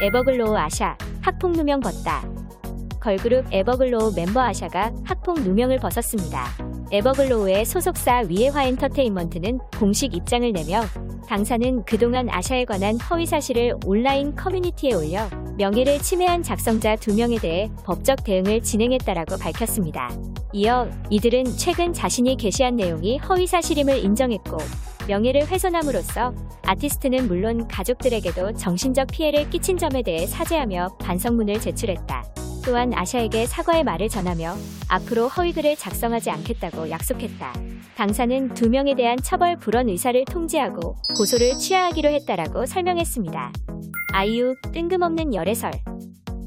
에버글로우 아샤 학폭 누명 벗다. 걸그룹 에버글로우 멤버 아샤가 학폭 누명을 벗었습니다. 에버글로우의 소속사 위에화 엔터테인먼트는 공식 입장을 내며 당사는 그동안 아샤에 관한 허위 사실을 온라인 커뮤니티에 올려 명예를 침해한 작성자 2명에 대해 법적 대응을 진행했다라고 밝혔습니다. 이어 이들은 최근 자신이 게시한 내용이 허위 사실임을 인정했고 명예를 훼손함으로써 아티스트는 물론 가족들에게도 정신적 피해를 끼친 점에 대해 사죄하며 반성문을 제출했다. 또한 아샤에게 사과의 말을 전하며 앞으로 허위글을 작성하지 않겠다고 약속했다. 당사는 두 명에 대한 처벌 불원 의사를 통지하고 고소를 취하하기로 했다라고 설명했습니다. 아이유 뜬금없는 열애설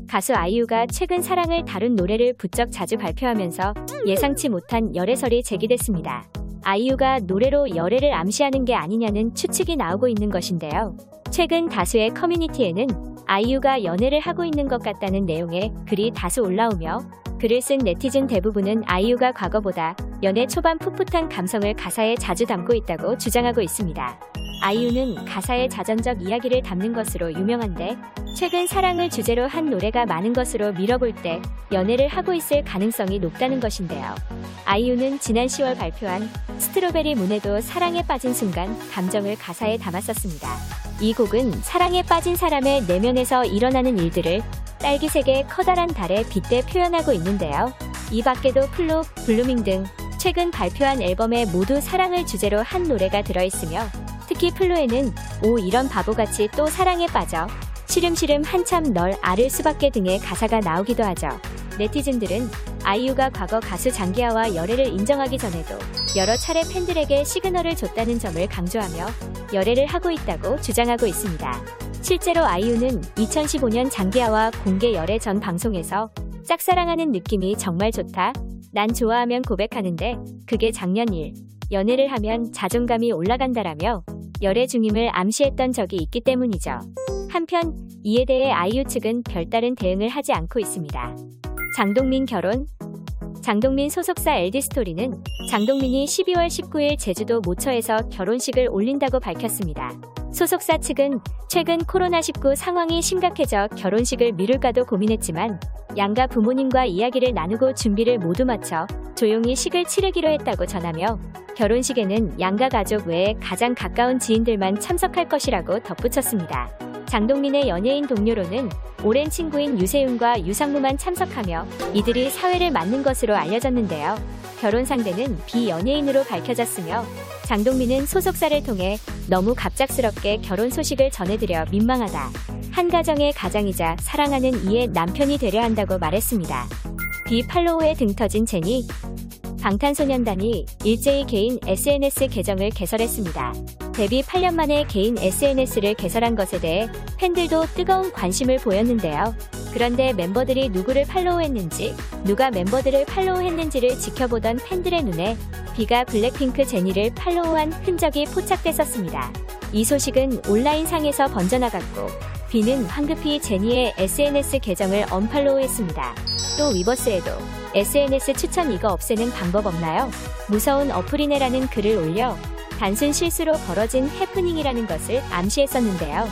가수 아이유가 최근 사랑을 다룬 노래를 부쩍 자주 발표하면서 예상치 못한 열애설이 제기됐습니다. 아이유가 노래로 열애를 암시하는 게 아니냐는 추측이 나오고 있는 것인데요. 최근 다수의 커뮤니티에는 아이유가 연애를 하고 있는 것 같다는 내용의 글이 다수 올라오며 글을 쓴 네티즌 대부분은 아이유가 과거보다 연애 초반 풋풋한 감성을 가사에 자주 담고 있다고 주장하고 있습니다. 아이유는 가사에 자전적 이야기를 담는 것으로 유명한데 최근 사랑을 주제로 한 노래가 많은 것으로 밀어볼 때 연애를 하고 있을 가능성이 높다는 것인데요. 아이유는 지난 10월 발표한 Strawberry Moon에도 사랑에 빠진 순간 감정을 가사에 담았었습니다. 이 곡은 사랑에 빠진 사람의 내면에서 일어나는 일들을 딸기색의 커다란 달에 빗대 표현하고 있는데요. 이 밖에도 Flu, Blueming 등 최근 발표한 앨범에 모두 사랑을 주제로 한 노래가 들어있으며 특히 Flu에는 오 이런 바보같이 또 사랑에 빠져 시름시름 한참 널 앓을 수밖에 등의 가사가 나오기도 하죠. 네티즌들은 아이유가 과거 가수 장기하와 열애를 인정하기 전에도 여러 차례 팬들에게 시그널을 줬다는 점을 강조하며 열애를 하고 있다고 주장하고 있습니다. 실제로 아이유는 2015년 장기하와 공개 열애 전 방송에서 짝사랑하는 느낌이 정말 좋다. 난 좋아하면 고백하는데 그게 작년 일. 연애를 하면 자존감이 올라간다라며 열애 중임을 암시했던 적이 있기 때문이죠. 한편 이에 대해 아이유 측은 별다른 대응을 하지 않고 있습니다. 장동민 결혼 장동민 소속사 LD스토리는 장동민이 12월 19일 제주도 모처에서 결혼식을 올린다고 밝혔습니다. 소속사 측은 최근 코로나19 상황이 심각해져 결혼식을 미룰까도 고민했지만 양가 부모님과 이야기를 나누고 준비를 모두 마쳐 조용히 식을 치르기로 했다고 전하며 결혼식에는 양가 가족 외에 가장 가까운 지인들만 참석할 것이라고 덧붙였습니다. 장동민의 연예인 동료로는 오랜 친구인 유세윤과 유상무만 참석하며 이들이 사회를 맡는 것으로 알려졌는데요. 결혼 상대는 비연예인으로 밝혀졌으며 장동민은 소속사를 통해 너무 갑작스럽게 결혼 소식을 전해드려 민망하다. 한 가정의 가장이자 사랑하는 이의 남편이 되려 한다고 말했습니다. 비 팔로우에 등 터진 제니 방탄소년단이 일제히 개인 SNS 계정을 개설했습니다. 데뷔 8년 만에 개인 SNS를 개설한 것에 대해 팬들도 뜨거운 관심을 보였는데요. 그런데 멤버들이 누구를 팔로우했는지, 누가 멤버들을 팔로우했는지를 지켜보던 팬들의 눈에 비가 블랙핑크 제니를 팔로우한 흔적이 포착됐었습니다. 이 소식은 온라인상에서 번져나갔고, 비는 황급히 제니의 SNS 계정을 언팔로우했습니다. 또 위버스에도 SNS 추천 이거 없애는 방법 없나요? 무서운 어플이네라는 글을 올려 단순 실수로 벌어진 해프닝이라는 것을 암시했었는데요.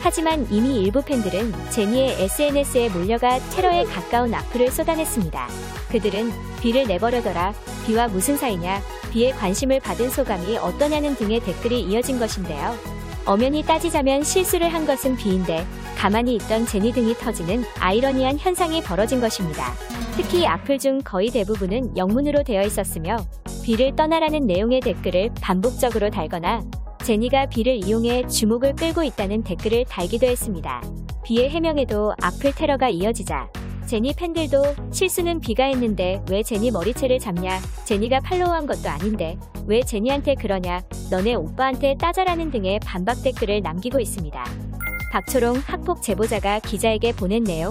하지만 이미 일부 팬들은 제니의 SNS에 몰려가 테러에 가까운 악플을 쏟아냈습니다. 그들은 비를 내버려둬라, 비와 무슨 사이냐, 비에 관심을 받은 소감이 어떠냐는 등의 댓글이 이어진 것인데요. 엄연히 따지자면 실수를 한 것은 비인데 가만히 있던 제니 등이 터지는 아이러니한 현상이 벌어진 것입니다. 특히 악플 중 거의 대부분은 영문으로 되어 있었으며 비를 떠나라는 내용의 댓글을 반복적으로 달거나 제니가 비를 이용해 주목을 끌고 있다는 댓글을 달기도 했습니다. 비의 해명에도 악플 테러가 이어지자 제니 팬들도 실수는 비가 했는데 왜 제니 머리채를 잡냐 제니가 팔로우한 것도 아닌데 왜 제니한테 그러냐 너네 오빠한테 따져라는 등의 반박 댓글을 남기고 있습니다. 박초롱 학폭 제보자가 기자에게 보낸 내용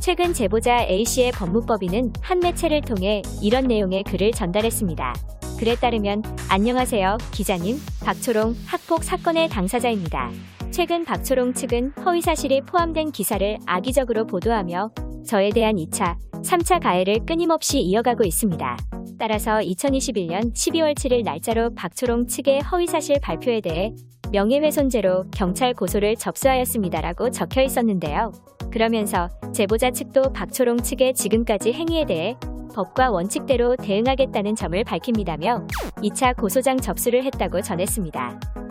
최근 제보자 A씨의 법무법인은 한 매체를 통해 이런 내용의 글을 전달했습니다. 글에 따르면 안녕하세요 기자님 박초롱 학폭 사건의 당사자입니다. 최근 박초롱 측은 허위 사실이 포함된 기사를 악의적으로 보도하며 저에 대한 2차, 3차 가해를 끊임없이 이어가고 있습니다. 따라서 2021년 12월 7일 날짜로 박초롱 측의 허위사실 발표에 대해 명예훼손죄로 경찰 고소를 접수하였습니다라고 적혀 있었는데요. 그러면서 제보자 측도 박초롱 측의 지금까지 행위에 대해 법과 원칙대로 대응하겠다는 점을 밝힙니다며 2차 고소장 접수를 했다고 전했습니다.